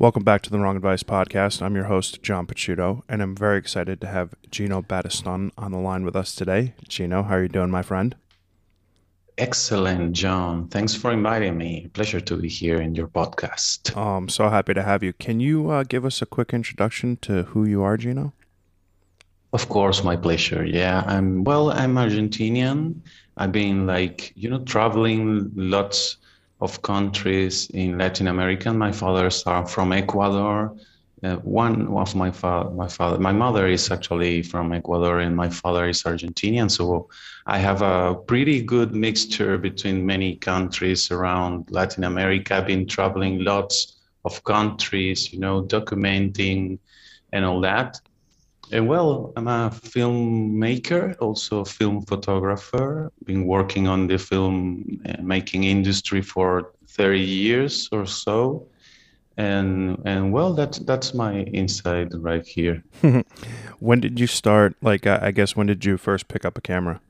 Welcome back to the Wrong Advice Podcast. I'm your host, John Pachuto, and I'm very excited to have Gino Battiston on the line with us today. Gino, how are you doing, my friend? Excellent, John. Thanks for inviting me. Pleasure to be here in your podcast. Oh, I'm so happy to have you. Can you uh, give us a quick introduction to who you are, Gino? Of course, my pleasure. Yeah, I'm well, I'm Argentinian. I've been like, you know, traveling lots of countries in Latin America. My fathers are from Ecuador. Uh, one of my father, my father, my mother is actually from Ecuador, and my father is Argentinian. So I have a pretty good mixture between many countries around Latin America. I've been traveling lots of countries, you know, documenting and all that. And well, I'm a filmmaker, also a film photographer. Been working on the film uh, making industry for 30 years or so. And and well, that's that's my insight right here. when did you start? Like, I guess when did you first pick up a camera?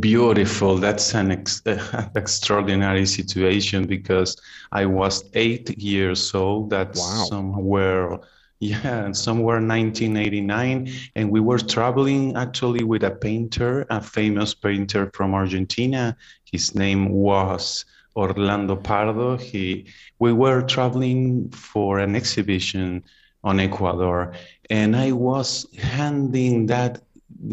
Beautiful. That's an ex- extraordinary situation because I was eight years old. That's wow. somewhere yeah, somewhere 1989, and we were traveling actually with a painter, a famous painter from Argentina. His name was Orlando Pardo. He, we were traveling for an exhibition on Ecuador, and I was handing that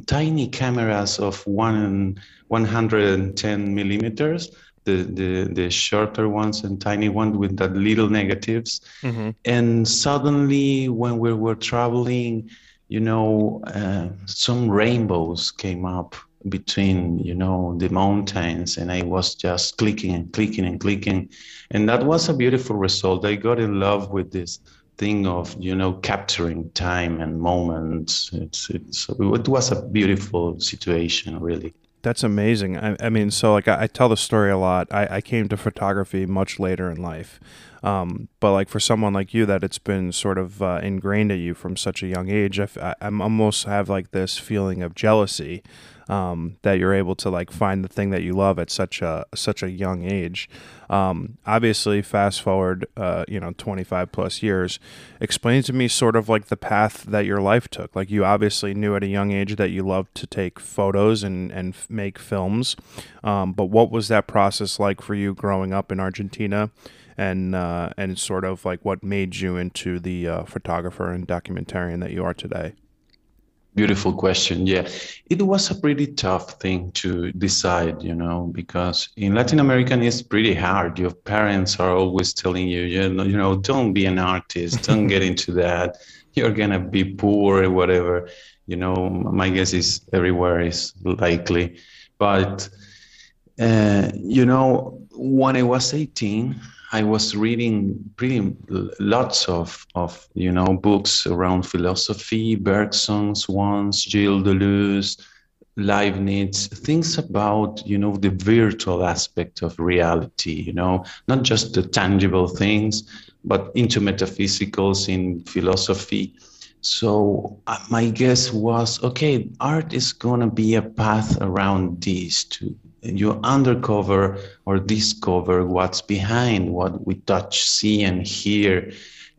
tiny cameras of one 110 millimeters the, the, the shorter ones and tiny ones with that little negatives. Mm-hmm. And suddenly, when we were traveling, you know, uh, some rainbows came up between, you know, the mountains, and I was just clicking and clicking and clicking. And that was a beautiful result. I got in love with this thing of you know capturing time and moments it's, it's it was a beautiful situation really that's amazing. I, I mean, so like I, I, tell the story a lot. I, I came to photography much later in life, um, but like for someone like you, that it's been sort of uh, ingrained at you from such a young age. I, almost have like this feeling of jealousy um, that you're able to like find the thing that you love at such a such a young age. Um, obviously, fast forward, uh, you know, 25 plus years. Explain to me sort of like the path that your life took. Like you obviously knew at a young age that you loved to take photos and and make films, um, but what was that process like for you growing up in Argentina? And uh, and sort of like what made you into the uh, photographer and documentarian that you are today. Beautiful question. Yeah, it was a pretty tough thing to decide, you know, because in Latin American it's pretty hard. Your parents are always telling you, you know, you know don't be an artist, don't get into that. You're gonna be poor or whatever. You know, my guess is everywhere is likely, but uh, you know, when I was 18, I was reading pretty lots of, of you know books around philosophy, Bergson, Swans, Gilles Deleuze, Leibniz, things about you know the virtual aspect of reality. You know, not just the tangible things, but into metaphysicals in philosophy. So uh, my guess was, okay, art is gonna be a path around these to you undercover or discover what's behind what we touch, see, and hear.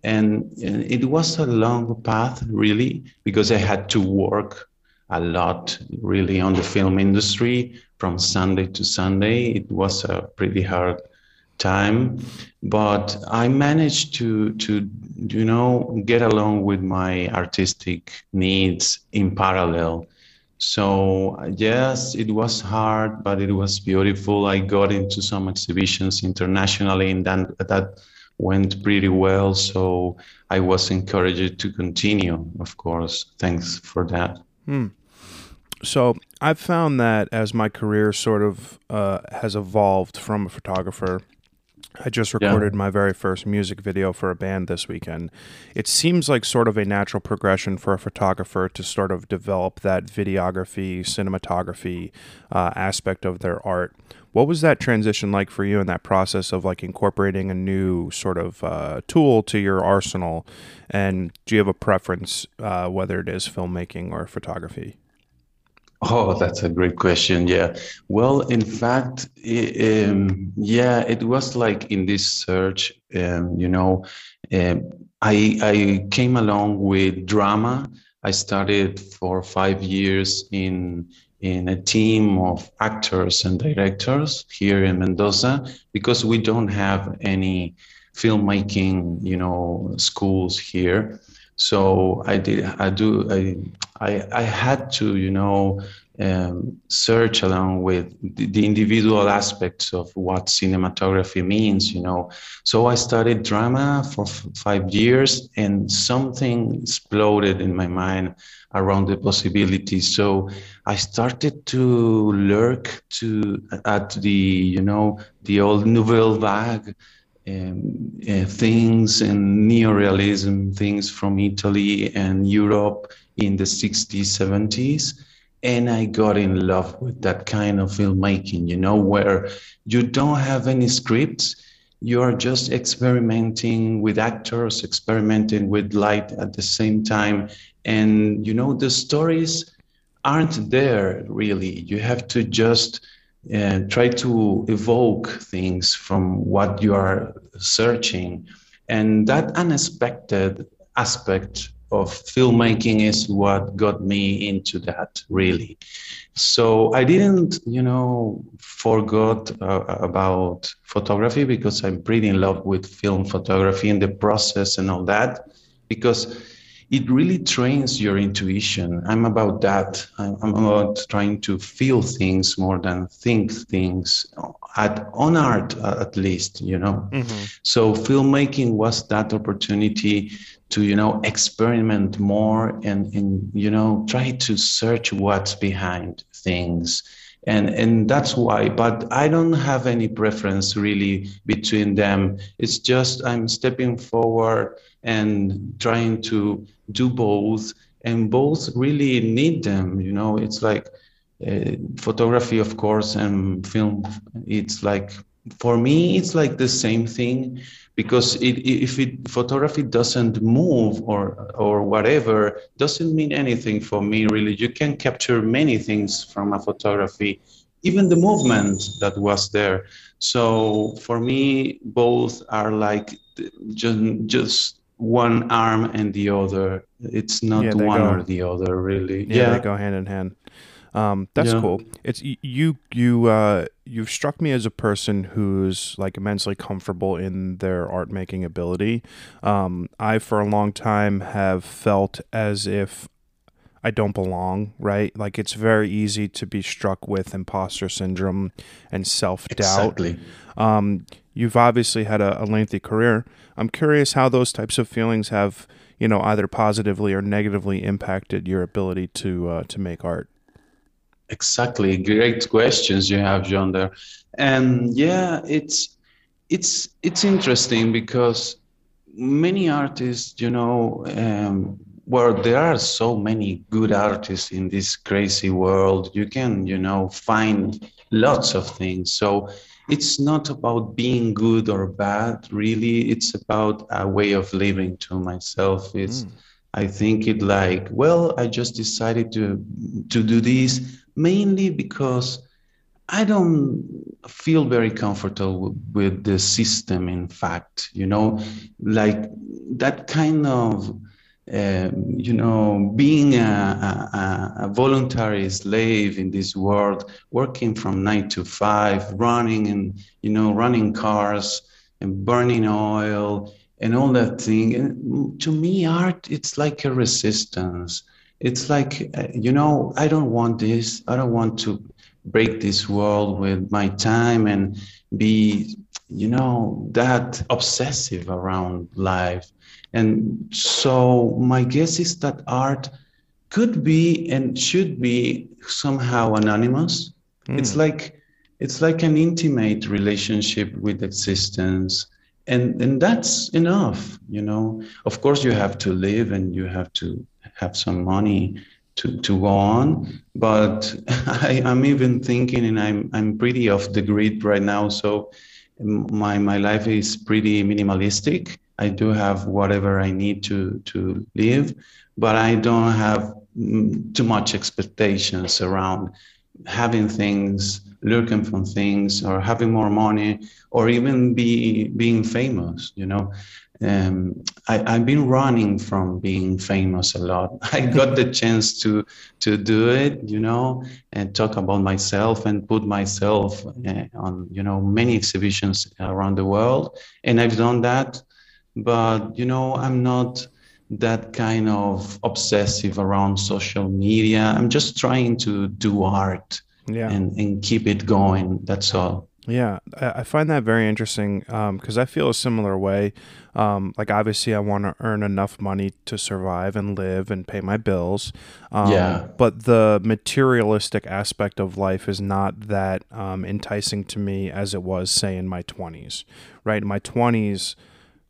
And it was a long path, really, because I had to work a lot, really, on the film industry from Sunday to Sunday. It was a pretty hard time, but I managed to to you know get along with my artistic needs in parallel so yes, it was hard, but it was beautiful. I got into some exhibitions internationally, and then that went pretty well. So I was encouraged to continue. Of course, thanks for that. Hmm. So I've found that as my career sort of uh, has evolved from a photographer I just recorded yeah. my very first music video for a band this weekend. It seems like sort of a natural progression for a photographer to sort of develop that videography, cinematography uh, aspect of their art. What was that transition like for you in that process of like incorporating a new sort of uh, tool to your arsenal? And do you have a preference uh, whether it is filmmaking or photography? Oh, that's a great question. Yeah. Well, in fact, um, yeah, it was like in this search, um, you know, um, I I came along with drama. I studied for five years in in a team of actors and directors here in Mendoza because we don't have any filmmaking, you know, schools here. So I did, I do, I, I, I had to, you know, um, search along with the, the, individual aspects of what cinematography means, you know. So I studied drama for f- five years and something exploded in my mind around the possibilities. So I started to lurk to at the, you know, the old nouvelle vague um, uh, things and neorealism things from Italy and Europe in the 60s, 70s. And I got in love with that kind of filmmaking, you know, where you don't have any scripts. You are just experimenting with actors, experimenting with light at the same time. And, you know, the stories aren't there really. You have to just try to evoke things from what you are searching. And that unexpected aspect of filmmaking is what got me into that really so i didn't you know forgot uh, about photography because i'm pretty in love with film photography and the process and all that because it really trains your intuition. I'm about that. I'm, about trying to feel things more than think things at on art at least, you know. Mm-hmm. So filmmaking was that opportunity to, you know, experiment more and, and you know, try to search what's behind things and and that's why but i don't have any preference really between them it's just i'm stepping forward and trying to do both and both really need them you know? It's like uh, photography of course and film it's like for me it's like the same thing because it, if it photography doesn't move or or whatever doesn't mean anything for me really. You can capture many things from a photography even the movement that was there. So for me both are like just just one arm and the other. It's not yeah, one go. or the other, really. Yeah, yeah, they go hand in hand. Um, that's yeah. cool. It's you. You. Uh, you've struck me as a person who's like immensely comfortable in their art making ability. Um, I, for a long time, have felt as if I don't belong, right? Like it's very easy to be struck with imposter syndrome and self doubt. Exactly. Um, you've obviously had a, a, lengthy career. I'm curious how those types of feelings have, you know, either positively or negatively impacted your ability to uh, to make art. Exactly, great questions you have, John. There, and yeah, it's it's it's interesting because many artists, you know, um, well, there are so many good artists in this crazy world. You can, you know, find lots of things. So it's not about being good or bad really. It's about a way of living to myself. It's mm. i think it like well i just decided to to do this mainly because i don't feel very comfortable with the system in fact you know? Like that kind of um, you know, being a, a, a, voluntary slave in this world, working from nine to five, running and, you know, running cars and burning oil and all that thing. And to me, art, it's like a resistance. It's like, uh, you know, I don't want this. I don't want to break this world with my time and be, you know, that obsessive around life and so my guess is that art could be and should be somehow anonymous. Mm. It's like it's like an intimate relationship with existence. And and that's enough, you know. Of course you have to live and you have to have some money to, to go on. But I, I'm even thinking and I'm I'm pretty off the grid right now. So my my life is pretty minimalistic I do have whatever I need to to live, but I don't have mm, too much expectations around having things, looking for things, or having more money, or even be being famous. You know, um, I, have been running from being famous a lot. I got the chance to to do it, you know, and talk about myself and put myself uh, on, you know, many exhibitions around the world, and I've done that. But you know, I'm not that kind of obsessive around social media. I'm just trying to do art yeah. and, and keep it going. That's all. Yeah, I find that very interesting because um, I feel a similar way. Um, like, obviously, I want to earn enough money to survive and live and pay my bills. Um, yeah. But the materialistic aspect of life is not that um, enticing to me as it was, say, in my 20s. Right? In my 20s,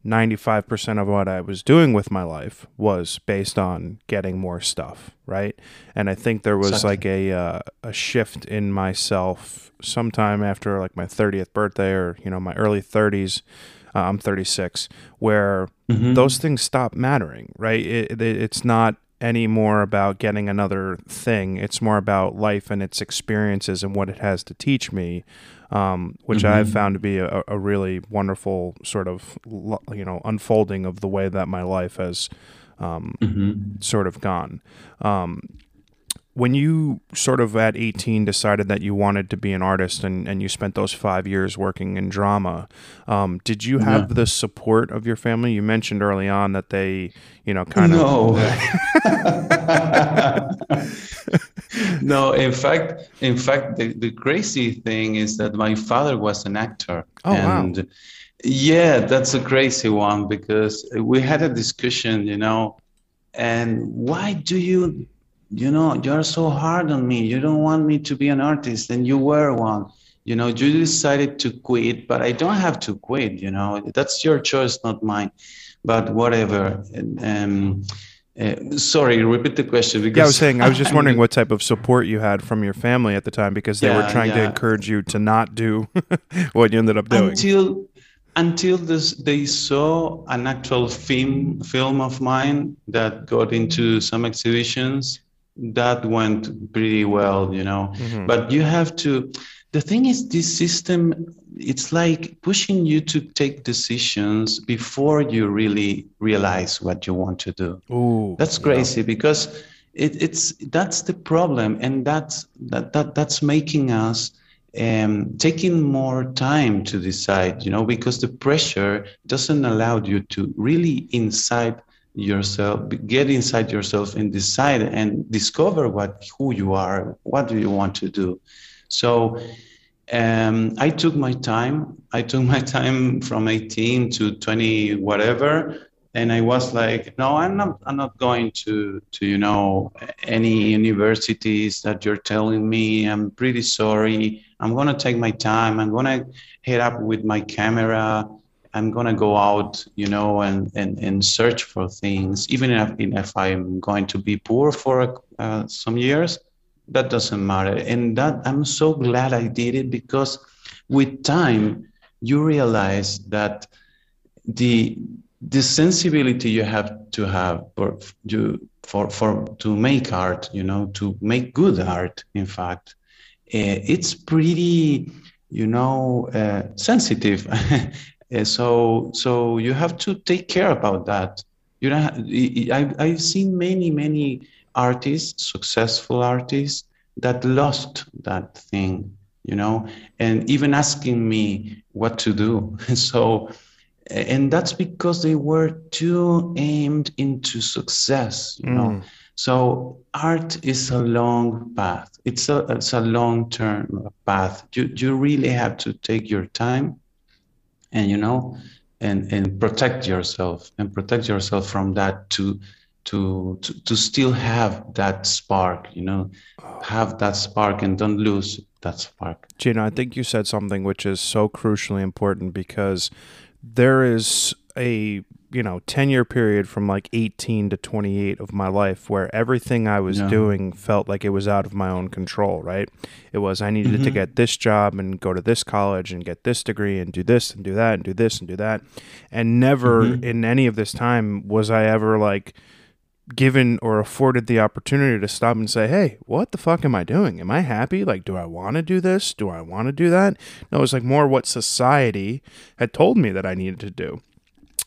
95% of what I was doing with my life was based on getting more stuff, right? And I think there was like a uh, a shift in myself sometime after like my 30th birthday or, you know, my early 30s. Uh, I'm 36, where mm-hmm. those things stop mattering, right? It, it, it's not any more about getting another thing. It's more about life and its experiences and what it has to teach me um, which mm-hmm. I've found to be a, a, really wonderful sort of you know unfolding of the way that my life has um, mm-hmm. sort of gone. Um, when you sort of at 18 decided that you wanted to be an artist and, and you spent those five years working in drama, um, did you have yeah. the support of your family? You mentioned early on that they, you know, kind no. of. no, in fact, in fact, the, the crazy thing is that my father was an actor. Oh, and wow. Yeah, that's a crazy one because we had a discussion, you know, and why do you you know, you're so hard on me. You don't want me to be an artist, and you were one. You know, you decided to quit, but I don't have to quit. You know, that's your choice, not mine. But whatever. Um, uh, sorry, repeat the question. Because yeah, I was saying, I was just wondering what type of support you had from your family at the time because they yeah, were trying yeah. to encourage you to not do what you ended up doing. Until until this, they saw an actual film film of mine that got into some exhibitions that went pretty well, you know. Mm-hmm. But you have to. The thing is, this system it's like pushing you to take decisions before you really realize what you want to do. Ooh, that's crazy yeah. because it, it's that's the problem, and that's that, that that's making us um, taking more time to decide. You know, because the pressure doesn't allow you to really inside yourself get inside yourself and decide and discover what who you are what do you want to do so um, i took my time. I took my time from 18 to 20 whatever. And i was like no i'm not i'm not going to to you know any universities that you're telling me. I'm pretty sorry. I'm going to take my time. I'm to head up with my camera. I'm gonna go out, you know, and and, and search for things, even if if I'm going to be poor for uh, some years, that doesn't matter. And that I'm so glad I did it because with time you realize that the the sensibility you have to have for you for for to make art, you know, to make good art, in fact, uh, it's pretty you know uh, sensitive Uh, so so you have to take care about that. You know, I, I've seen many many artists, successful artists, that lost that thing. You know, and even asking me what to do. so and that's because they were too aimed into success you know mm. so art is a long path it's a it's a long term path you you really have to take your time and you know and and protect yourself and protect yourself from that to to to, to still have that spark you know have that spark and don't lose that spark Gino i think you said something which is so crucially important because there is a you know 10 year period from like 18 to 28 of my life where everything i was Yeah. doing felt like it was out of my own control right it was i needed to Mhm. get this job and go to this college and get this degree and do this and do that and do this and do that and never Mhm. in any of this time was i ever like given or afforded the opportunity to stop and say, "Hey, what the fuck am I doing? Am I happy? Like, do I want to do this? Do I want to do that?" No, it was like more what society had told me that I needed to do.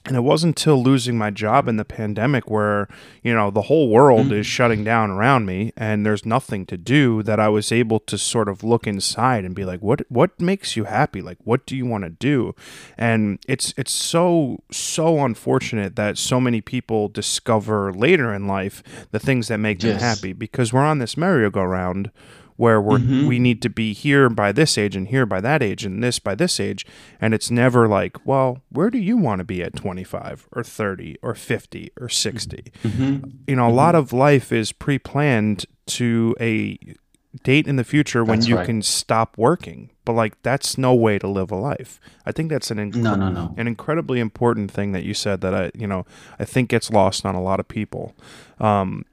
And it wasn't until losing my job in the pandemic where, you know, the whole world is mm-hmm. shutting down around me and there's nothing to do that I was able to sort of look inside and be like, what what makes you happy? Like what do you want to do? And it's it's so so unfortunate that so many people discover later in life the things that make them happy because we're on this merry-go-round where we're Mhm. we need to be here by this age and here by that age and this by this age and it's never like well where do you want to be at 25 or 30 or 50 or 60 Mhm. you know a lot of life is pre-planned to a date in the future when That's you right. can stop working but like that's no way to live a life i think that's an inc- No, no, no. an incredibly important thing that you said that i you know i think gets lost on a lot of people um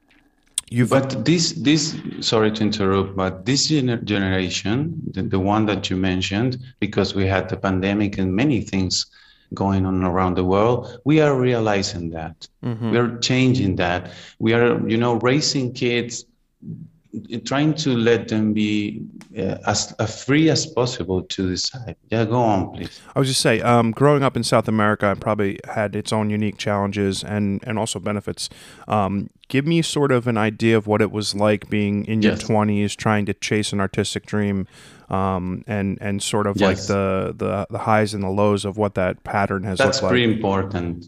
you've But this, this, sorry to interrupt, but this gener- generation, the, the one that you mentioned, because we had the pandemic and many things going on around the world, we are realizing that. Mhm. We are changing that. We are, you know, raising kids, trying to let them be uh, as, as free as possible to decide. Yeah, go on, please. I was just say, um, growing up in South America probably had its own unique challenges and and also benefits. Um, give me sort of an idea of what it was like being in your Yes. twenties, trying to chase an artistic dream, um, and and sort of like the, the the highs and the lows of what that pattern has That's looked like. pretty important.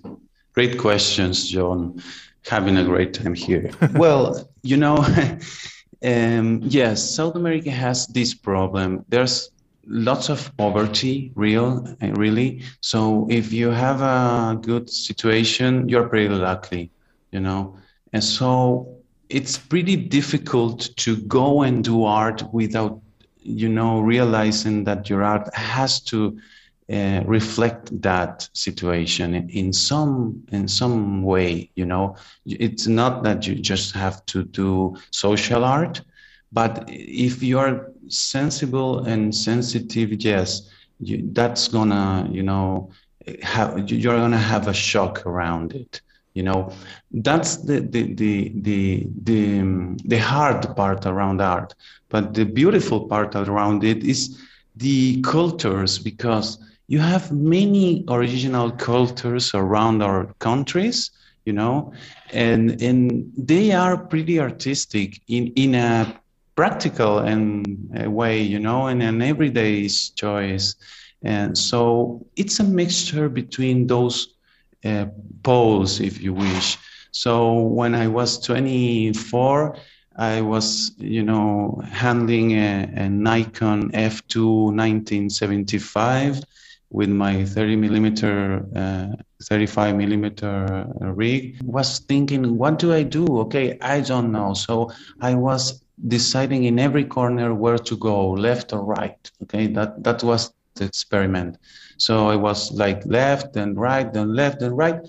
Great questions, John. Having a great time here. well, you know, um, yes, South America has this problem. There's lots of poverty, real, uh, really. So if you have a good situation, you're pretty lucky, you know. And so it's pretty difficult to go and do art without, you know, realizing that your art has to uh, reflect that situation in, some in some way you know? It's not that you just have to do social art but if you are sensible and sensitive yes you, that's gonna you know have you're gonna have a shock around it you know? That's the the the the the, the hard part around art but the beautiful part around it is the cultures because you have many original cultures around our countries you know and and they are pretty artistic in in a practical and a way you know in an everyday choice. And so it's a mixture between those uh, poles if you wish. So when i was 24 I was, you know, handling a, a Nikon F2 1975 with my 30 millimeter, uh, 35 millimeter rig. Was thinking, what do I do? Okay, I don't know. So I was deciding in every corner where to go, left or right. Okay, that that was the experiment. So I was like left and right, then left and right,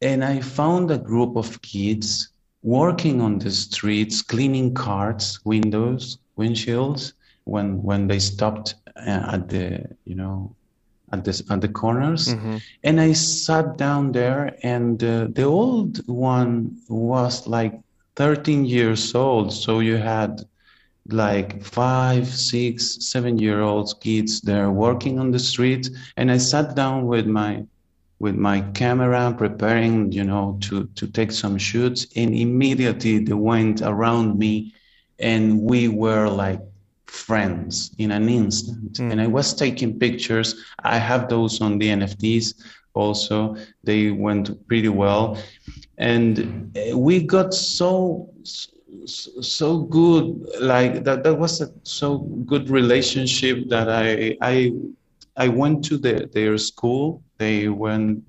and I found a group of kids working on the streets, cleaning cars, windows, windshields, when when they stopped uh, at the you know at the at the corners. Mhm. And I sat down there, and uh, the old one was like 13 years old. So you had like five, six, seven year olds kids there working on the street. And I sat down with my with my camera preparing you know to to take some shoots and immediately they went around me and we were like friends in an instant Mm. and i was taking pictures i have those on the nfts also they went pretty well and uh, we got so so, so good like that that was a so good relationship that i i I went to the, their school. They went.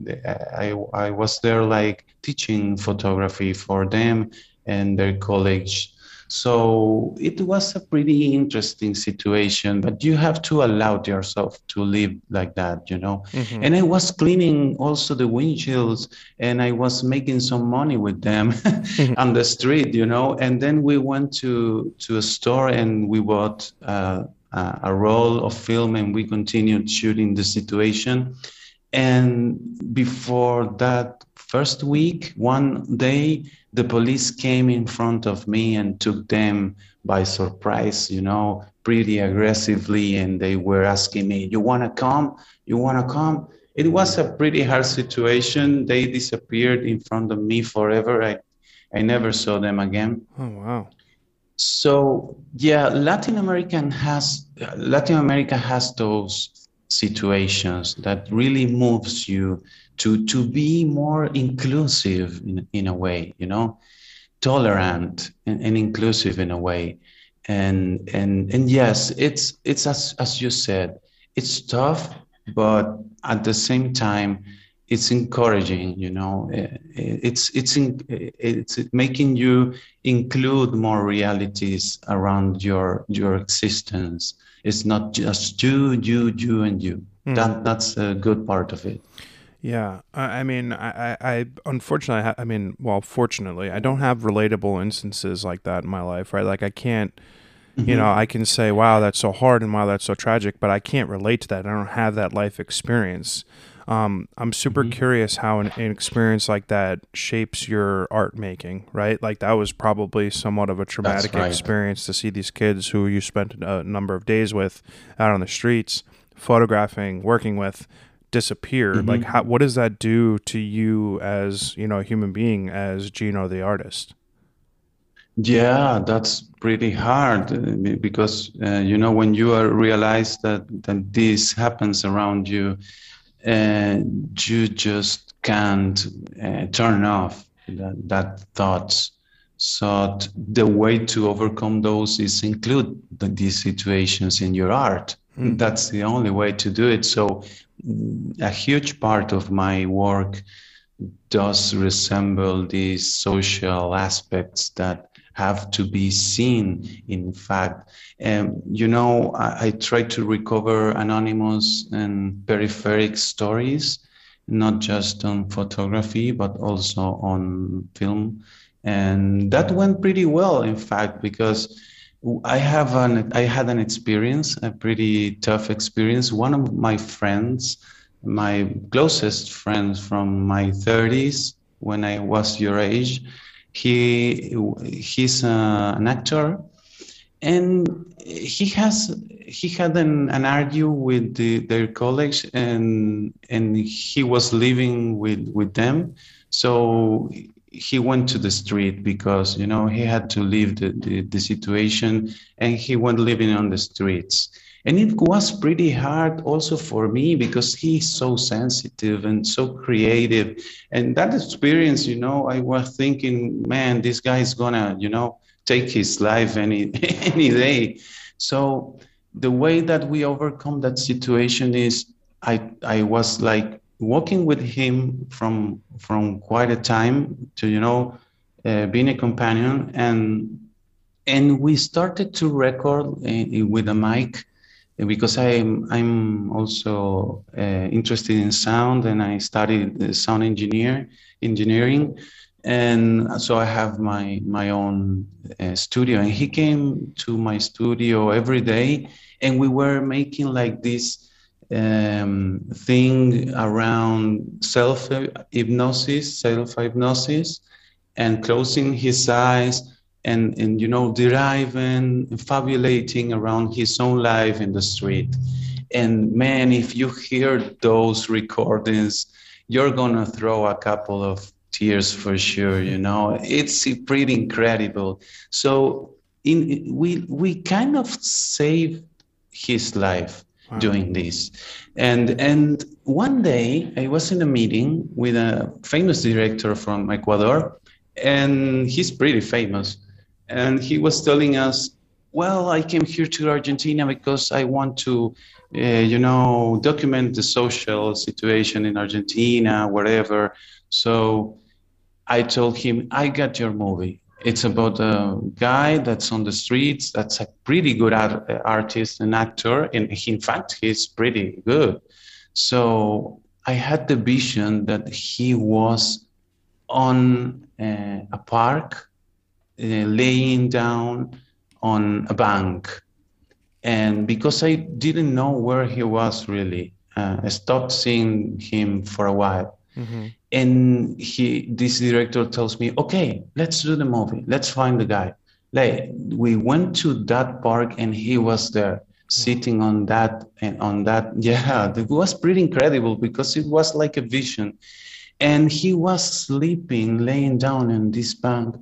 I I was there like teaching photography for them and their college. So it was a pretty interesting situation, but you have to allow yourself to live like that, you know. Mm-hmm. And I was cleaning also the windshields and I was making some money with them on the street, you know. And then we went to, to a store and we bought uh, a roll of film and we continued shooting the situation. And before that first week, one day, the police came in front of me and took them by surprise, you know, pretty aggressively. And they were asking me, You want to come? You want to come? It was a pretty hard situation. They disappeared in front of me forever. I, I never saw them again. Oh, wow. So yeah, Latin American has Latin America has those situations that really moves you to to be more inclusive in, in a way you know tolerant and, and inclusive in a way. And and and yes it's it's as as you said it's tough but at the same time it's encouraging you know. Eh, eh, it's it's in, eh, it's making you include more realities around your your existence it's not just you you you and you mm. that that's a good part of it yeah, I, I mean, I, I, unfortunately, I, I mean, well, fortunately, I don't have relatable instances like that in my life, right? Like, I can't, mm-hmm. you know, I can say, wow, that's so hard and wow, that's so tragic, but I can't relate to that. I don't have that life experience. Um, I'm super mm-hmm. curious how an, an, experience like that shapes your art making, right? Like that was probably somewhat of a traumatic right. experience to see these kids who you spent a number of days with out on the streets, photographing, working with, disappear mm-hmm. like how, what does that do to you as you know a human being as gino the artist yeah that's pretty hard uh, because uh, you know when you realize that that this happens around you uh, you just can't uh, turn off that, that thoughts. So the way to overcome those is include the, these situations in your art. Mm. that's the only way to do it. So a huge part of my work does resemble these social aspects that have to be seen in fact and you know I, I, try to recover anonymous and peripheric stories not just on photography but also on film and that went pretty well in fact because I have an I had an experience, a pretty tough experience. One of my friends, my closest friends from my 30s, when I was your age, he he's uh, an actor, and he has he had an, an argue with the, their colleagues, and and he was living with with them. So he went to the street because you know he had to leave the, the, the, situation and he went living on the streets and it was pretty hard also for me because he's so sensitive and so creative. And that experience you know i was thinking man this guy is gonna you know take his life any any day. So the way that we overcome that situation is i i was like working with him from from quite a time to you know uh, being a companion. And and we started to record uh, with a mic because I'm I'm also uh, interested in sound and I studied sound engineer engineering. And so I have my my own uh, studio. And he came to my studio every day and we were making like this um, thing around self hypnosis, self hypnosis, and closing his eyes and, and you know deriving, fabulating around his own life in the street. And man, if you hear those recordings, you're gonna throw a couple of tears for sure. You know, it's pretty incredible. So in we we kind of save his life wow. doing this. And and one day I was in a meeting with a famous director from Ecuador, and he's pretty famous. And he was telling us, "Well, I came here to Argentina because I want to, uh, you know, document the social situation in Argentina, wherever." So I told him, "I got your movie." It's about a guy that's on the streets, that's a pretty good art, artist and actor. And in fact, he's pretty good. So I had the vision that he was on uh, a park, uh, laying down on a bank. And because I didn't know where he was really, uh, I stopped seeing him for a while. Mm-hmm. And he this director tells me okay let's do the movie. Let's find the guy. Like we went to that park and he was there sitting on that and on that. Yeah it was pretty incredible because it was like a vision. And he was sleeping laying down in this bank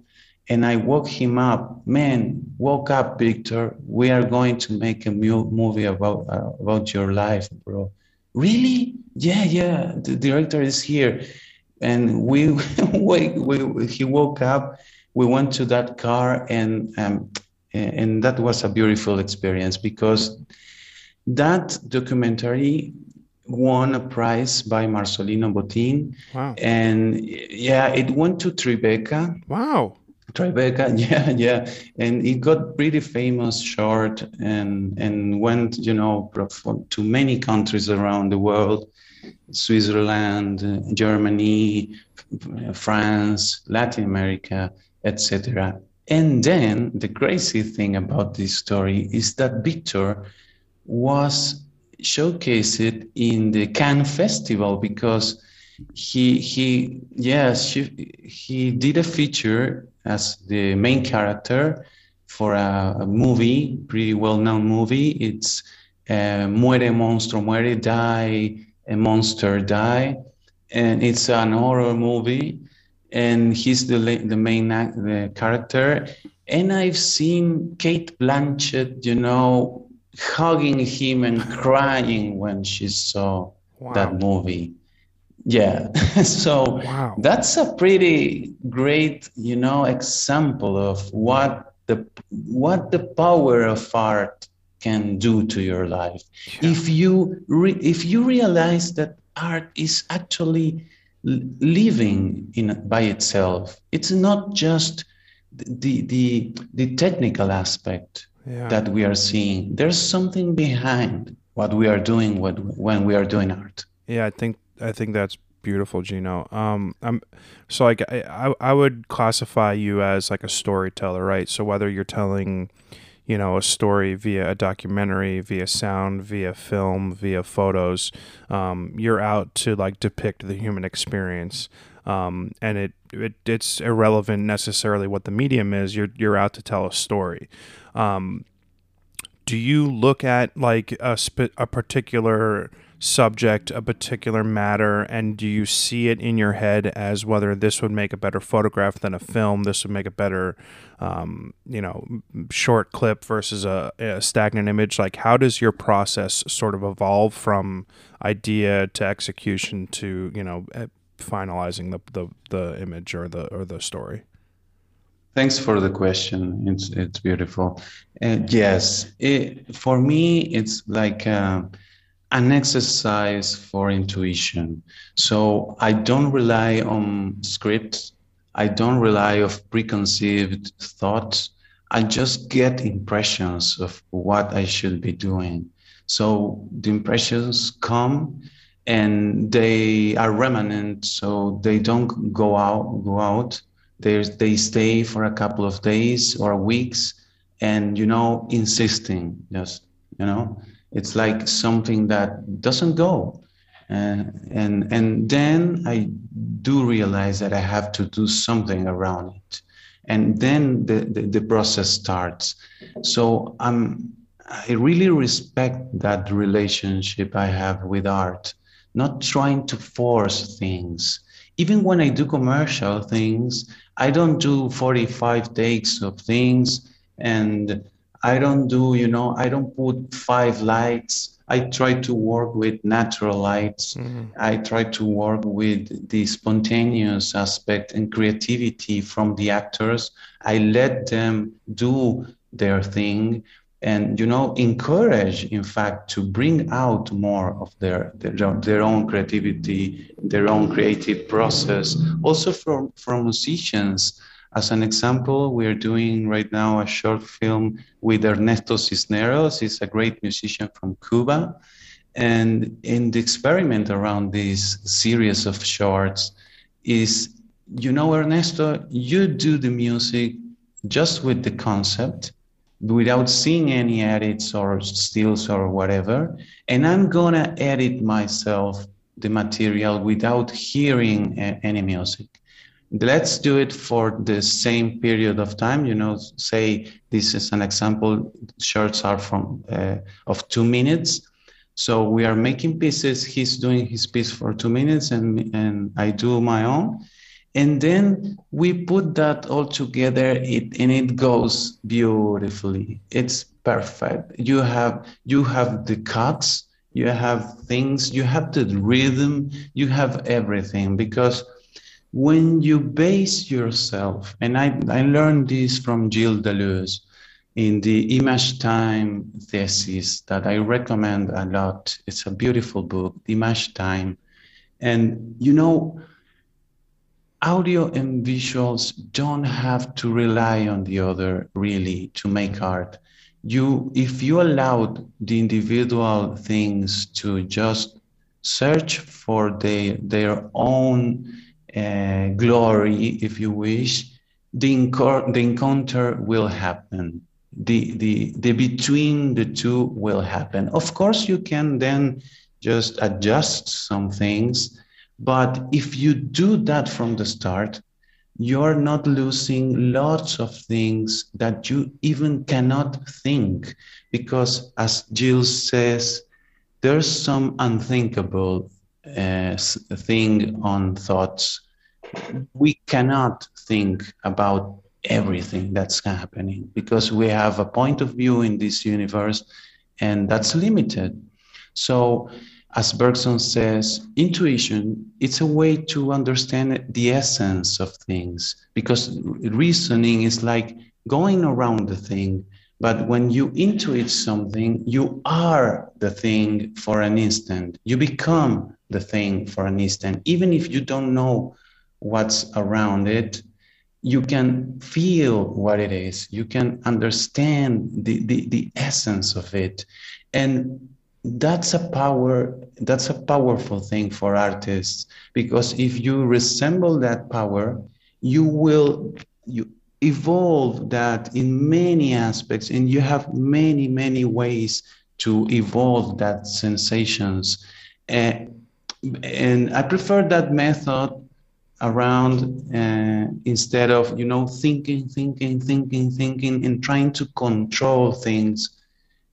and i woke him up man woke up victor we are going to make a movie about uh, about your life bro really yeah yeah the director is here and we, we, we, he woke up we went to that car and um, and that was a beautiful experience because that documentary won a prize by Marcelino Botín. Wow. And yeah, it went to Tribeca. Wow. Tribeca, yeah, yeah. And it got pretty famous short and and went, you know, to many countries around the world. Switzerland, Germany, France, Latin America, etc. And then the crazy thing about this story is that Victor was showcased in the Cannes Festival because he he yes he, he did a feature as the main character for a, a movie, pretty well known movie. It's uh, Muere Monstruo Muere Die a monster die, and it's an horror movie, and he's the the main the character. And I've seen Cate Blanchett, you know, hugging him and crying when she saw wow. that movie. Yeah, so wow. that's a pretty great, you know, example of what the what the power of art can do to your life. Yeah. If you re- if you realize that art is actually living in by itself, it's not just the the the technical aspect yeah. that we are seeing. There's something behind what we are doing what, when we are doing art. Yeah, I think I think that's beautiful, Gino. Um, I'm so like I, I would classify you as like a storyteller, right? So whether you're telling you know a story via a documentary via sound via film via photos um, you're out to like depict the human experience um, and it, it it's irrelevant necessarily what the medium is you're you're out to tell a story um, do you look at like a, sp- a particular subject, a particular matter, and do you see it in your head as whether this would make a better photograph than a film, this would make a better, um, you know, short clip versus a, a, stagnant image? Like, how does your process sort of evolve from idea to execution to, you know, finalizing the, the, the image or the or the story? Thanks for the question. It's it's beautiful. Uh, yes, it, for me, it's like. Uh, an exercise for intuition. So I don't rely on scripts. I don't rely of preconceived thoughts. I just get impressions of what I should be doing. So the impressions come and they are remnant, so they don't go out go out. They they stay for a couple of days or weeks and you know insisting just you know it's like something that doesn't go. Uh, and and then I do realize that I have to do something around it, and then the, the, the process starts. So I'm I really respect that relationship I have with art, not trying to force things. Even when I do commercial things, I don't do 45 takes of things and I don't do, you know, I don't put five lights. I try to work with natural lights. Mm-hmm. I try to work with the spontaneous aspect and creativity from the actors. I let them do their thing and you know encourage in fact to bring out more of their their, their own creativity their own creative process also from from musicians As an example, we're doing right now a short film with Ernesto Cisneros. He's a great musician from Cuba. And in the experiment around this series of shorts is, you know, Ernesto, you do the music just with the concept without seeing any edits or stills or whatever. And I'm gonna edit myself the material without hearing any music. Let's do it for the same period of time. You know, say this is an example. Shorts are from uh, of two minutes. So we are making pieces. He's doing his piece for two minutes, and and I do my own, and then we put that all together. It and it goes beautifully. It's perfect. You have you have the cuts you have things, you have the rhythm, you have everything because when you base yourself, and I, I learned this from Gilles Deleuze in the Image Time thesis that I recommend a lot. It's a beautiful book, Image Time. And you know, audio and visuals don't have to rely on the other really to make art you if you allowed the individual things to just search for the, their own uh, glory, if you wish, the, the encounter will happen. The, the, the between the two will happen. Of course, you can then just adjust some things, but if you do that from the start, you're not losing lots of things that you even cannot think because as Gilles says there's some unthinkable uh, thing on thoughts we cannot think about everything that's happening because we have a point of view in this universe and that's limited so as Bergson says, intuition, it's a way to understand the essence of things because reasoning is like going around the thing. But when you intuit something, you are the thing for an instant. You become the thing for an instant. Even if you don't know what's around it, you can feel what it is. You can understand the, the, the essence of it. And that's a power that's a powerful thing for artists because if you resemble that power you will you evolve that in many aspects and you have many many ways to evolve that sensations and, and i prefer that method around uh, instead of you know thinking thinking thinking thinking and trying to control things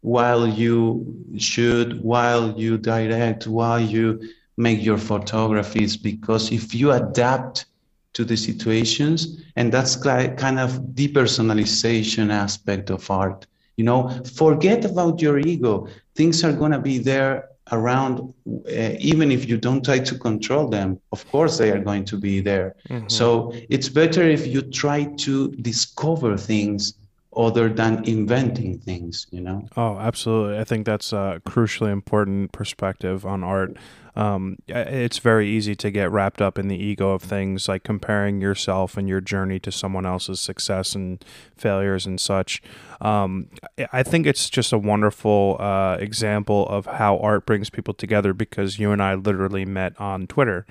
while you shoot, while you direct, while you make your photographies, because if you adapt to the situations, and that's kind of depersonalization aspect of art. You know, forget about your ego. Things are gonna be there around, uh, even if you don't try to control them. Of course, they are going to be there. Mm-hmm. So it's better if you try to discover things other than inventing things you know oh absolutely i think that's a crucially important perspective on art um, it's very easy to get wrapped up in the ego of things like comparing yourself and your journey to someone else's success and failures and such um, i think it's just a wonderful uh, example of how art brings people together because you and i literally met on twitter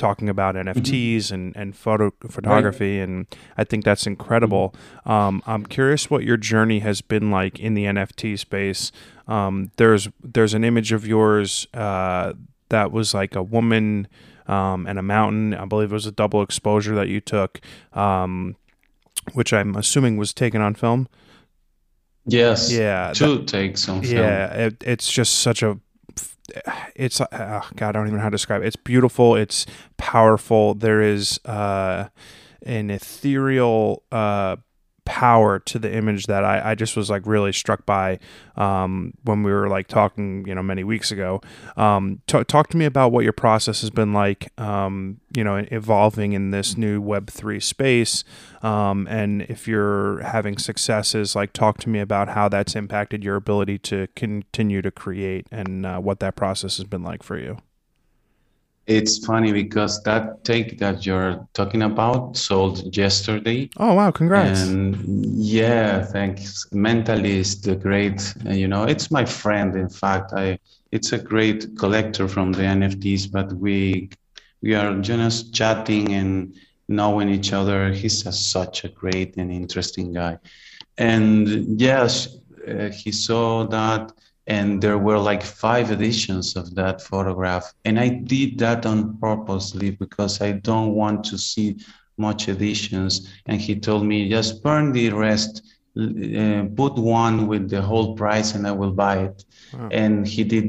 talking about NFTs mm-hmm. and, and photo photography, right. and I think that's incredible. Mm-hmm. Um, I'm curious what your journey has been like in the NFT space. Um, there's there's an image of yours uh, that was like a woman um, and a mountain. I believe it was a double exposure that you took, um, which I'm assuming was taken on film. Yes. Yeah. Two that, takes on film. Yeah. It, it's just such a it's uh, God, I don't even know how to describe it. It's beautiful. It's powerful. There is uh, an ethereal uh, power to the image that I, I just was like really struck by um, when we were like talking, you know, many weeks ago. Um, t- talk to me about what your process has been like, um, you know, evolving in this new Web3 space. Um, and if you're having successes, like talk to me about how that's impacted your ability to continue to create and uh, what that process has been like for you it's funny because that take that you're talking about sold yesterday. Oh wow! Congrats. And yeah, thanks. Mentalist, the great, uh, you know, it's my friend. In fact, I it's a great collector from the NFTs, but we we are just chatting and knowing each other. He's a, such a great and interesting guy. And yes, uh, he saw that and there were like five editions of that photograph. And i did that on purposely because i don't want to see much editions. And he told me just burn the rest uh, put one with the whole price and i will buy it. Wow. and he did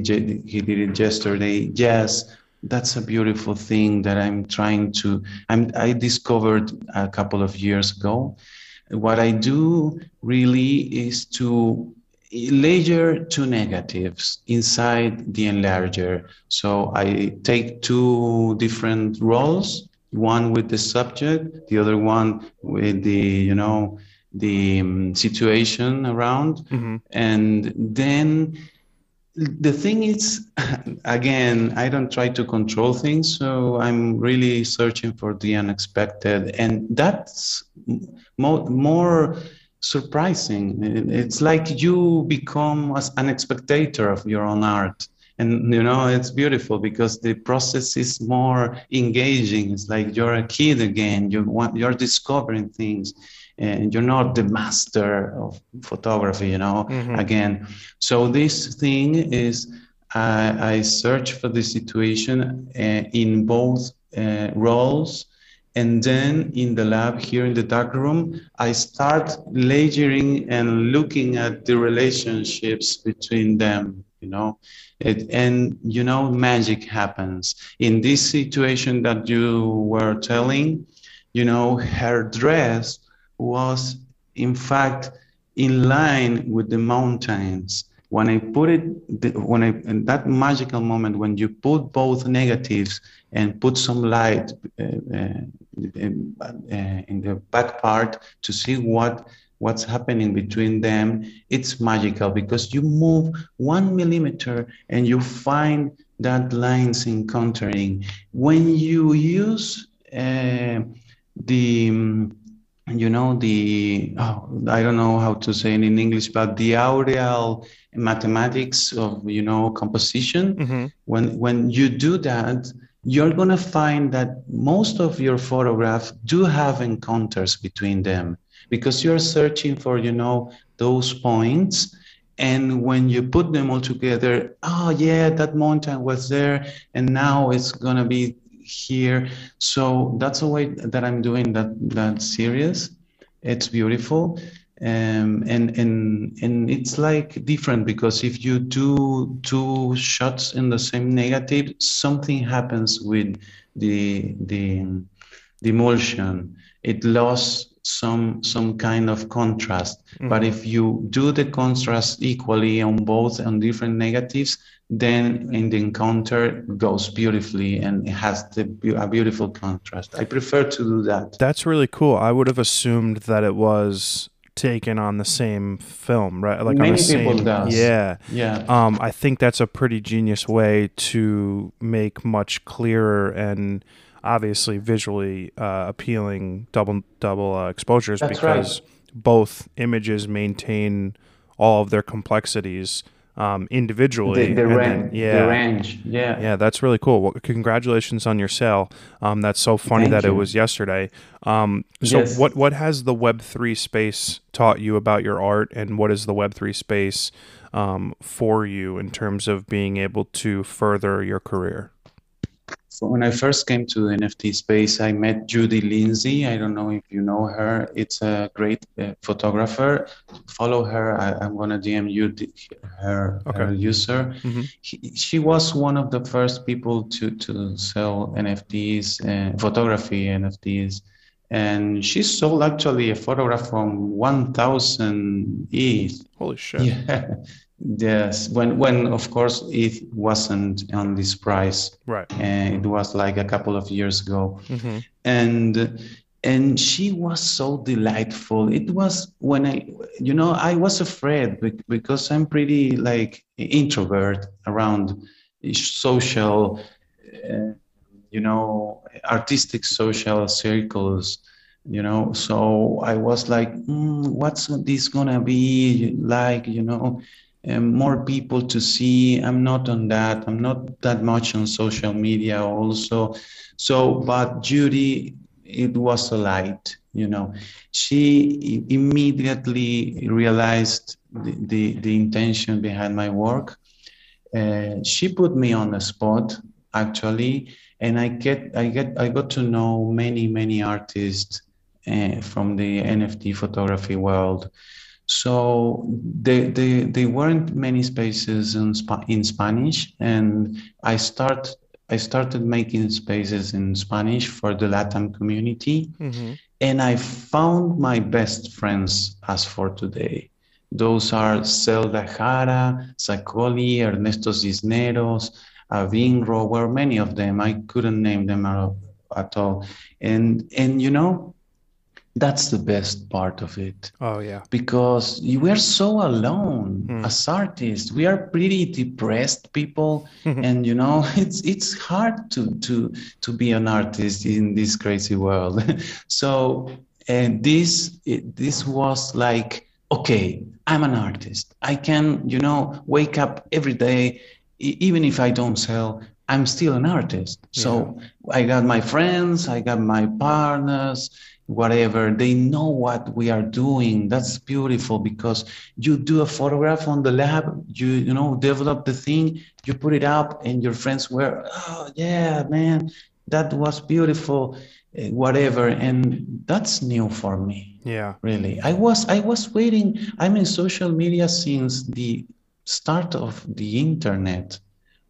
he did it yesterday. Yes that's a beautiful thing that i'm trying to I'm, i discovered a couple of years ago. What i do really is to layer two negatives inside the enlarger. So I take two different roles, one with the subject, the other one with the, you know, the um, situation around. Mm-hmm. And then the thing is, again, I don't try to control things. So I'm really searching for the unexpected. And that's more, more surprising. It's like you become as an spectator of your own art. And you know, it's beautiful because the process is more engaging. It's like you're a kid again. You want you're discovering things and you're not the master of photography, you know, mm-hmm. again. So this thing is I, I search for the situation uh, in both uh, roles and then in the lab here in the dark room, I start layering and looking at the relationships between them, you know, it, and, you know, magic happens. In this situation that you were telling, you know, her dress was in fact in line with the mountains when I put it, when I, in that magical moment, when you put both negatives and put some light uh, uh, in, uh, in, the back part to see what what's happening between them, it's magical because you move one millimeter and you find that lines encountering. When you use uh, the um, you know the oh, i don't know how to say it in english but the aureal mathematics of you know composition mm-hmm. when when you do that you're going to find that most of your photographs do have encounters between them because you're searching for you know those points and when you put them all together oh yeah that mountain was there and now it's going to be here. So that's the way that I'm doing that that series. It's beautiful. Um, and and and it's like different because if you do two shots in the same negative, something happens with the the the emulsion. It lost some some kind of contrast. Mm-hmm. But if you do the contrast equally on both on different negatives, then in the encounter goes beautifully and it has the, a beautiful contrast. I prefer to do that. That's really cool. I would have assumed that it was taken on the same film, right? Like Many on the people same, does. Yeah, yeah. Um, I think that's a pretty genius way to make much clearer and obviously visually uh, appealing double double uh, exposures that's because right. both images maintain all of their complexities um, individually. The, the, ran- then, yeah, the range, yeah, yeah, that's really cool. Well, congratulations on your sale. Um, that's so funny Thank that you. it was yesterday. Um, so, yes. what what has the Web three space taught you about your art, and what is the Web three space um, for you in terms of being able to further your career? When I first came to the NFT space, I met Judy Lindsay. I don't know if you know her. It's a great uh, photographer. Follow her. I, am gonna DM you her, okay. her user. Mm-hmm. He, she was one of the first people to to sell NFTs, uh, photography NFTs, and she sold actually a photograph from 1,000 ETH. Holy shit! Yeah, Yes, when when of course it wasn't on this price, right? And it was like a couple of years ago, mm-hmm. and and she was so delightful. It was when I, you know, I was afraid because I'm pretty like introvert around social uh, you know, artistic social circles, you know. So I was like, mm, what's this gonna be like, you know? And more people to see. I'm not on that. I'm not that much on social media also. So, but Judy, it was a light, you know. She immediately realized the, the, the intention behind my work. Uh, she put me on the spot actually and i get i get i got to know many many artists uh, from the nft photography world so they, they, they weren't many spaces in, Sp- in spanish and i start i started making spaces in spanish for the latin community mm-hmm. and i found my best friends as for today those are Zelda Jara, Zacoli, Ernesto Cisneros, Avingro, were many of them. I couldn't name them at all. And and you know, that's the best part of it. Oh yeah. Because we are so alone mm. as artists. We are pretty depressed people, and you know, it's it's hard to to to be an artist in this crazy world. so and this it, this was like okay i'm an artist i can you know wake up every day even if I don't sell, I'm still an artist. Yeah. So I got my friends, I got my partners, whatever. They know what we are doing. That's beautiful because you do a photograph on the lab, you you know develop the thing, you put it up, and your friends were, oh yeah, man, that was beautiful, eh, whatever. And that's new for me. Yeah, really. I was I was waiting. I'm in social media since the start of the internet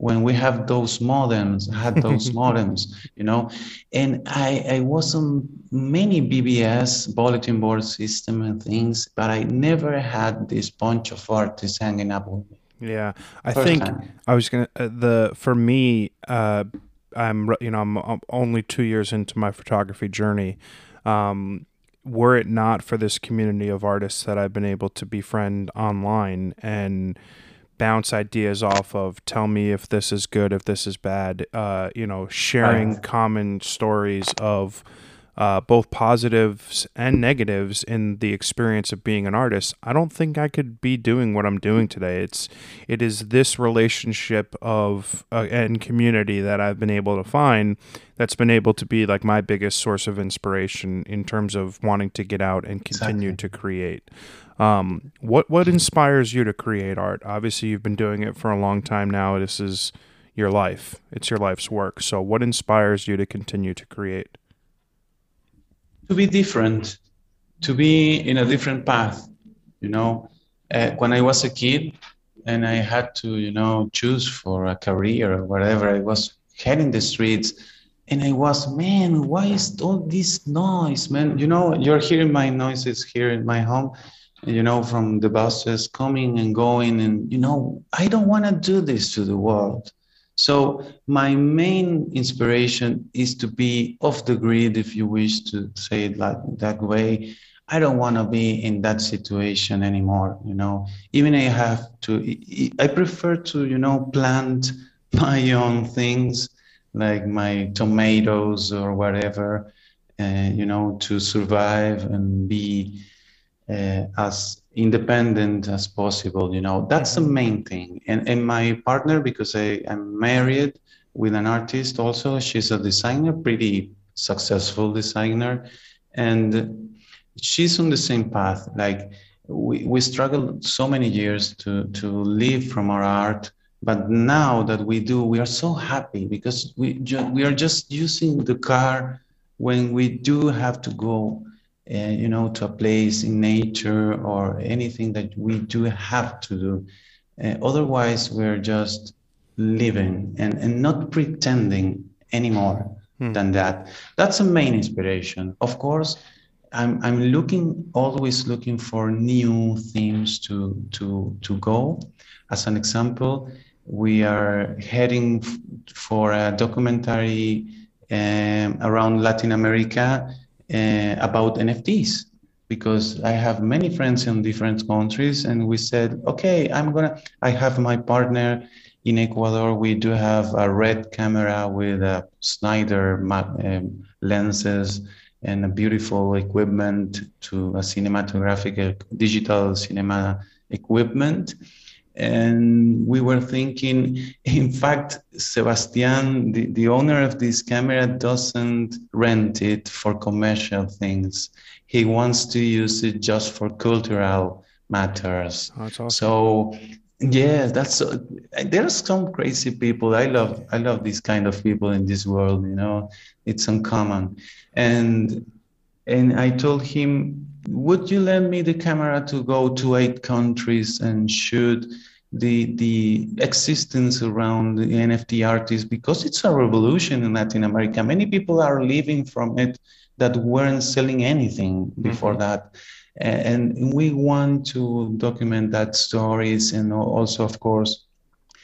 when we have those modems had those modems you know? And i i was on many bbs bulletin board system and things but i never had this bunch of artists hanging up with me. Yeah i First think time. i was gonna uh, the for me uh i'm you know I'm, I'm only two years into my photography journey. Um were it not for this community of artists that I've been able to befriend online and bounce ideas off of, tell me if this is good, if this is bad, uh, you know, sharing common stories of uh, both positives and negatives in the experience of being an artist, I don't think I could be doing what I'm doing today. It's it is this relationship of uh, and community that I've been able to find that's been able to be like my biggest source of inspiration in terms of wanting to get out and continue exactly. to create. Um, what what inspires you to create art? Obviously, you've been doing it for a long time now. This is your life. It's your life's work. So, what inspires you to continue to create? To be different, to be in a different path. You know, uh, when I was a kid and I had to, you know, choose for a career or whatever, I was heading the streets and I was, man, why is all this noise, man? You know, you're hearing my noises here in my home, you know, from the buses coming and going. And, you know, I don't want to do this to the world. So my main inspiration is to be off the grid, if you wish to say it like that way. I don't want to be in that situation anymore. You know, even I have to, I prefer to, you know, plant my own things like my tomatoes or whatever, uh, you know, to survive and be uh, as independent as possible you know. That's the main thing. And and my partner because i am married with an artist also she's a designer pretty successful designer. And she's on the same path. Like we, we struggled so many years to to live from our art but now that we do we are so happy because we ju- we are just using the car when we do have to go uh, you know, to a place in nature or anything that we do have to do. Uh, otherwise, we're just living and, and not pretending anymore hmm. than that. That's a main inspiration. Of course, I'm, I'm looking always looking for new themes to to to go. As an example, we are heading f- for a documentary um, around Latin America uh, about NFTs because I have many friends in different countries, and we said, okay, I'm gonna. I have my partner, in Ecuador, we do have a red camera with a Schneider um, lenses and a beautiful equipment to a cinematographic digital cinema equipment. And we were thinking, in fact, Sebastian, the, the owner of this camera, doesn't rent it for commercial things. He wants to use it just for cultural matters. Oh, awesome. So yeah, that's uh, there's some crazy people. I love I love these kind of people in this world. You know, it's uncommon, and and I told him, would you lend me the camera to go to eight countries and shoot the the existence around the NFT artists because it's a revolution in Latin America. Many people are living from it that weren't selling anything before mm-hmm. that and we want to document that stories and also of course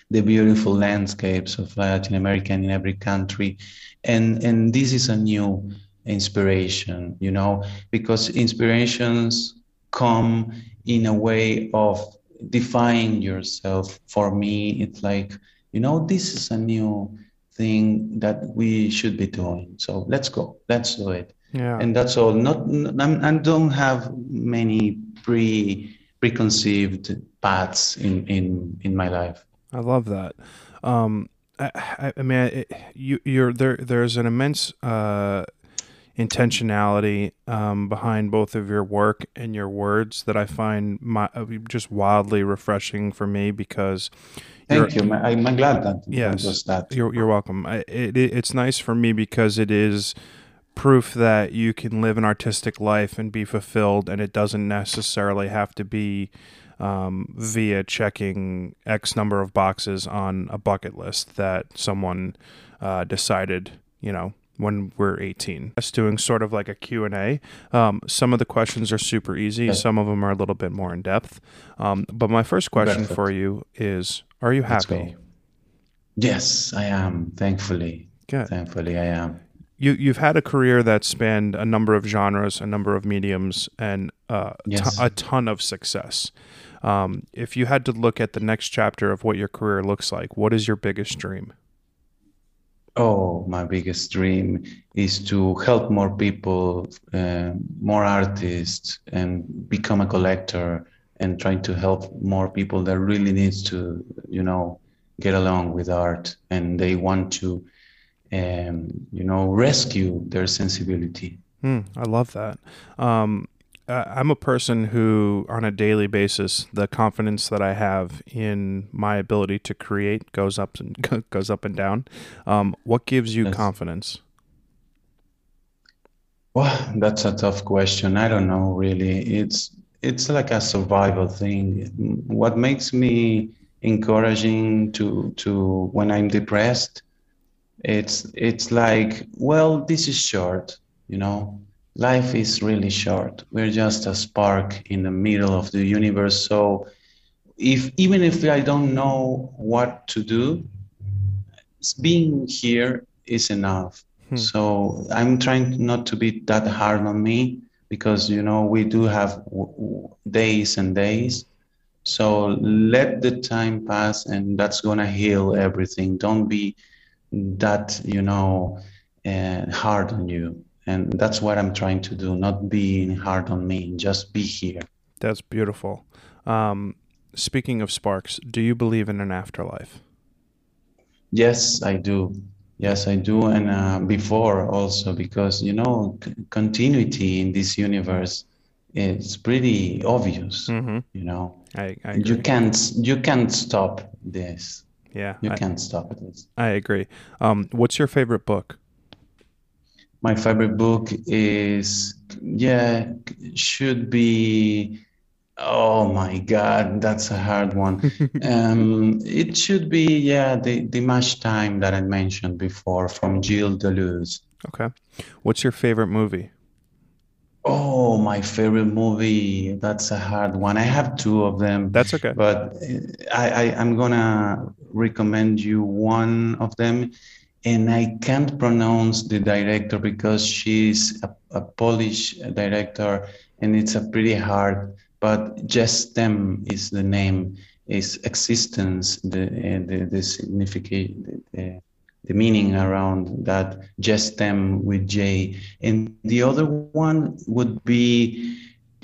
the beautiful landscapes of latin america in every country and and this is a new inspiration you know because inspirations come in a way of define yourself for me it's like you know this is a new thing that we should be doing so let's go let's do it yeah. And that's all. Not I'm, I don't have many pre preconceived paths in in in my life. I love that. Um, I, I mean, it, you you're there. There's an immense uh, intentionality um, behind both of your work and your words that I find my, uh, just wildly refreshing for me because. Thank you. I'm glad that. Yes, that. You're you're welcome. It, it, it's nice for me because it is proof that you can live an artistic life and be fulfilled, and it doesn't necessarily have to be um, via checking X number of boxes on a bucket list that someone uh, decided, you know, when we're 18. Just doing sort of like a Q&A. Um, some of the questions are super easy. Some of them are a little bit more in depth. Um, but my first question Perfect. for you is, are you happy? Yes, I am. Thankfully. Good. Thankfully, I am you you've had a career that spanned a number of genres, a number of mediums, and uh, yes. t- a ton of success. Um, if you had to look at the next chapter of what your career looks like, what is your biggest dream? Oh, my biggest dream is to help more people, uh, more artists, and become a collector and trying to help more people that really needs to, you know, get along with art and they want to um, you know, rescue their sensibility. Mm, I love that. Um, I'm a person who, on a daily basis, the confidence that I have in my ability to create goes up and goes up and down. Um, what gives you confidence? Well, that's a tough question. I don't know really. It's it's like a survival thing. What makes me encouraging to to when I'm depressed it's it's like well this is short you know life is really short. We're just a spark in the middle of the universe. So if even if i don't know what to do being here is enough. Hmm. so i'm trying not to be that hard on me because you know we do have days and days. So let the time pass and that's going to heal everything. Don't be that you know uh, hard on you and that's what i'm trying to do not being hard on me just be here that's beautiful um, speaking of sparks do you believe in an afterlife yes i do yes i do and uh, before also because you know c- continuity in this universe is pretty obvious mm-hmm. you know I, I you can't you can't stop this yeah, you I, can't stop it. I agree. Um, what's your favorite book? My favorite book is yeah should be oh my god that's a hard one. um, it should be yeah the the Image Time that I mentioned before from Gilles Deleuze. Okay, what's your favorite movie? Oh, my favorite movie. That's a hard one. I have two of them. That's okay. But I, I I'm gonna recommend you one of them, and I can't pronounce the director because she's a, a Polish director, and it's a pretty hard. But Jestem is the name, is existence, the the, the significant the, the meaning around that Jestem with J. And the other one would be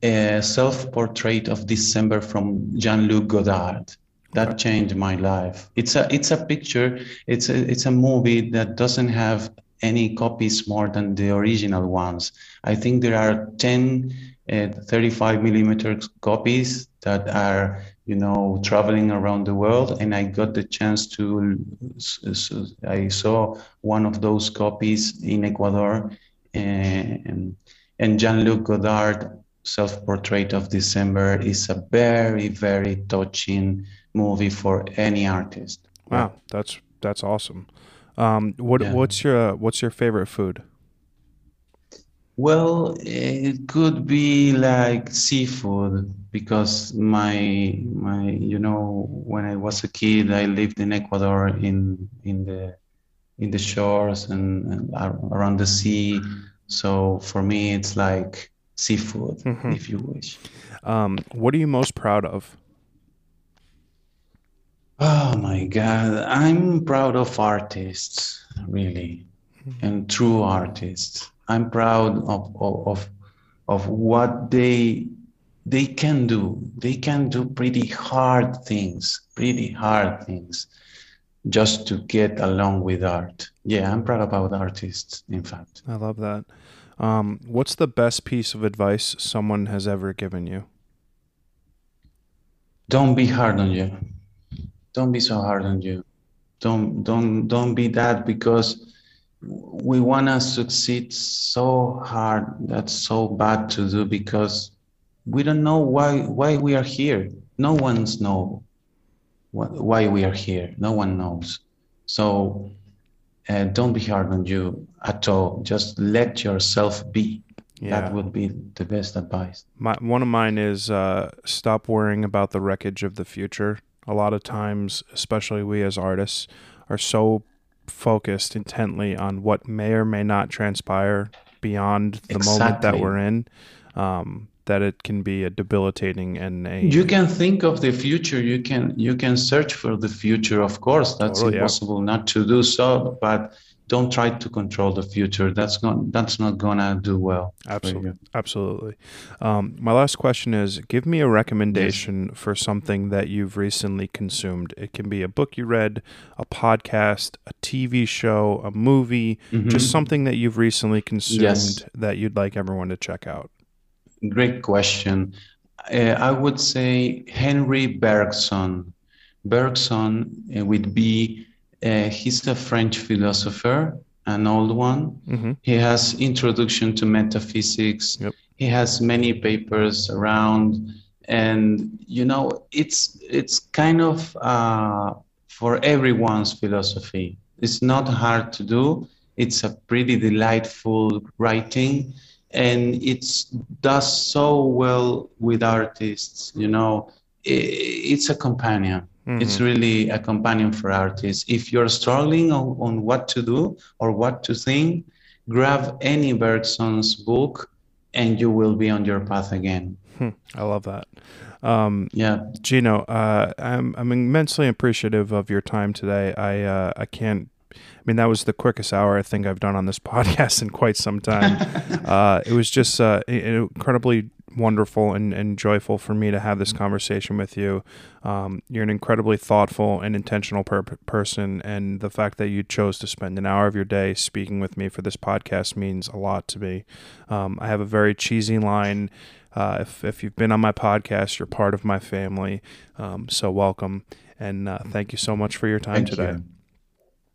a self-portrait of December from Jean-Luc Godard. That changed my life. It's a it's a picture. It's a it's a movie that doesn't have any copies more than the original ones. I think there are 10 uh, 35 millimeter copies that are you know traveling around the world and i got the chance to i saw one of those copies in ecuador and, and jean-luc godard self-portrait of december is a very very touching movie for any artist wow that's that's awesome um, what yeah. what's your what's your favorite food well, it could be like seafood because my my you know when I was a kid I lived in Ecuador in in the in the shores and, and around the sea. So for me, it's like seafood, mm-hmm. if you wish. Um, what are you most proud of? Oh my God, I'm proud of artists, really, mm-hmm. and true artists I'm proud of, of, of, what they they can do. They can do pretty hard things, pretty hard things, just to get along with art. Yeah, I'm proud about artists. In fact, I love that. Um, what's the best piece of advice someone has ever given you? Don't be hard on you. Don't be so hard on you. Don't don't don't be that because we want to succeed so hard that's so bad to do because we don't know why why we are here. No one's know why we are here. No one knows. So uh, don't be hard on you at all. Just let yourself be. Yeah. that would be the best advice. My, one of mine is uh, stop worrying about the wreckage of the future a lot of times especially we as artists are so focused intently on what may or may not transpire beyond the exactly. moment that we're in, um, that it can be a debilitating and a. You can think of the future. You can you can search for the future. Of course, that's totally, impossible yeah. not to do so. But don't try to control the future. That's not that's not gonna do well. Absolutely, absolutely. Um, my last question is: Give me a recommendation yes. for something that you've recently consumed. It can be a book you read, a podcast, a TV show, a movie, mm-hmm. just something that you've recently consumed yes. that you'd like everyone to check out. Great question. Uh, I would say Henri Bergson. Bergson uh, would be uh, he's a French philosopher, an old one. Mm-hmm. He has introduction to metaphysics. Yep. He has many papers around, and you know, it's it's kind of uh, for everyone's philosophy. It's not hard to do. It's a pretty delightful writing, and it does so well with artists. You know, it's a companion Mm-hmm. It's really a companion for artists. If you're struggling on, on what to do or what to think, grab any Bergson's book and you will be on your path again. Hmm. I love that. Um, yeah, Gino, uh, I'm I'm immensely appreciative of your time today. I uh, I can't. I mean, that was the quickest hour I think I've done on this podcast in quite some time. uh, it was just uh, incredibly wonderful and, and joyful for me to have this conversation with you. Um, you're an incredibly thoughtful and intentional per- person, and the fact that you chose to spend an hour of your day speaking with me for this podcast means a lot to me. Um, I have a very cheesy line. Uh, if, if you've been on my podcast, you're part of my family. Um, so welcome. And uh, thank you so much for your time thank today. You.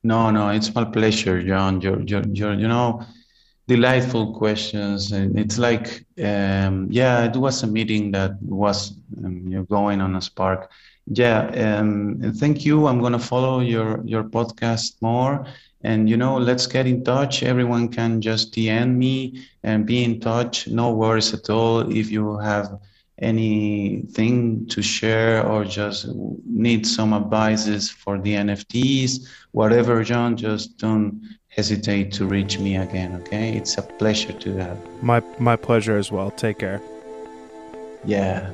No, no, it's my pleasure, John. You're, you're, you're, you know, delightful questions. And it's like um, yeah it was a meeting that was um, you're going on a spark. Yeah um, thank you. I'm going to follow your your podcast more. And you know let's get in touch. Everyone can just dm me and be in touch. No worries at all if you have anything to share or just need some advices for the nfts whatever john just don't hesitate to reach me again, okay? It's a pleasure to have. My my pleasure as well. Take care. Yeah.